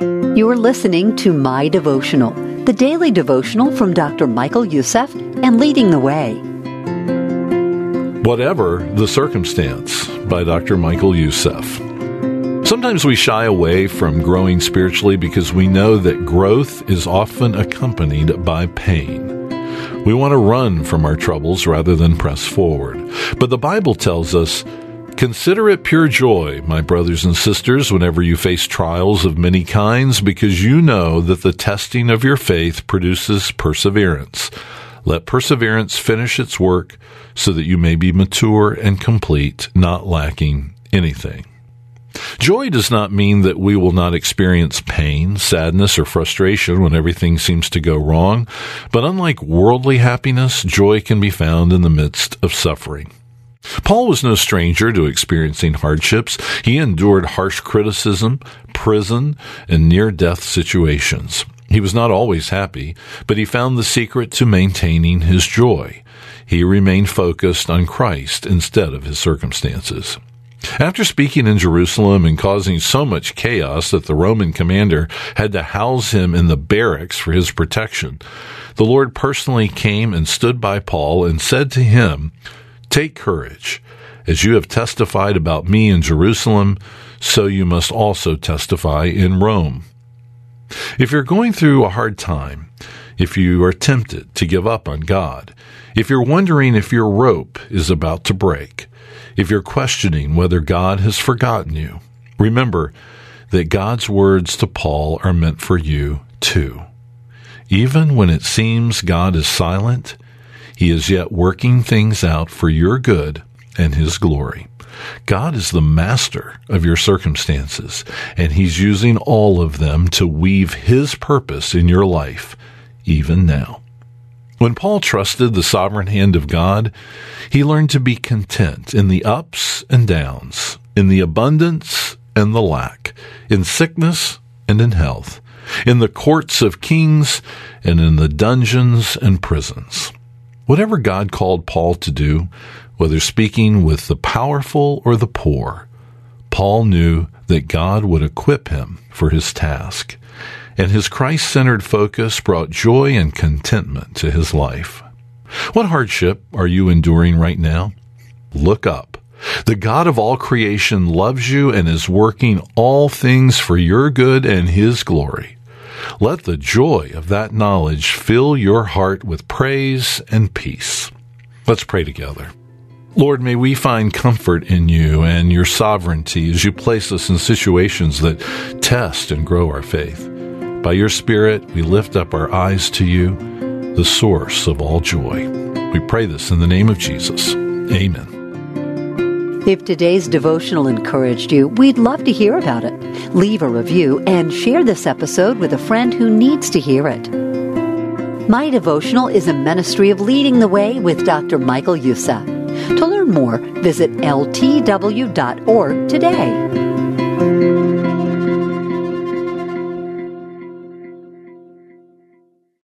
You are listening to My Devotional, the daily devotional from Dr. Michael Youssef and Leading the Way. Whatever the Circumstance by Dr. Michael Youssef. Sometimes we shy away from growing spiritually because we know that growth is often accompanied by pain. We want to run from our troubles rather than press forward. But the Bible tells us, Consider it pure joy, my brothers and sisters, whenever you face trials of many kinds, because you know that the testing of your faith produces perseverance. Let perseverance finish its work so that you may be mature and complete, not lacking anything. Joy does not mean that we will not experience pain, sadness, or frustration when everything seems to go wrong, but unlike worldly happiness, joy can be found in the midst of suffering. Paul was no stranger to experiencing hardships. He endured harsh criticism, prison, and near death situations. He was not always happy, but he found the secret to maintaining his joy. He remained focused on Christ instead of his circumstances. After speaking in Jerusalem and causing so much chaos that the Roman commander had to house him in the barracks for his protection, the Lord personally came and stood by Paul and said to him, Take courage. As you have testified about me in Jerusalem, so you must also testify in Rome. If you're going through a hard time, if you are tempted to give up on God, if you're wondering if your rope is about to break, if you're questioning whether God has forgotten you, remember that God's words to Paul are meant for you too. Even when it seems God is silent, he is yet working things out for your good and His glory. God is the master of your circumstances, and He's using all of them to weave His purpose in your life, even now. When Paul trusted the sovereign hand of God, he learned to be content in the ups and downs, in the abundance and the lack, in sickness and in health, in the courts of kings and in the dungeons and prisons. Whatever God called Paul to do, whether speaking with the powerful or the poor, Paul knew that God would equip him for his task and his Christ centered focus brought joy and contentment to his life. What hardship are you enduring right now? Look up. The God of all creation loves you and is working all things for your good and his glory. Let the joy of that knowledge fill your heart with praise and peace. Let's pray together. Lord, may we find comfort in you and your sovereignty as you place us in situations that test and grow our faith. By your Spirit, we lift up our eyes to you, the source of all joy. We pray this in the name of Jesus. Amen. If today's devotional encouraged you, we'd love to hear about it. Leave a review and share this episode with a friend who needs to hear it. My Devotional is a ministry of leading the way with Dr. Michael Youssef. To learn more, visit ltw.org today.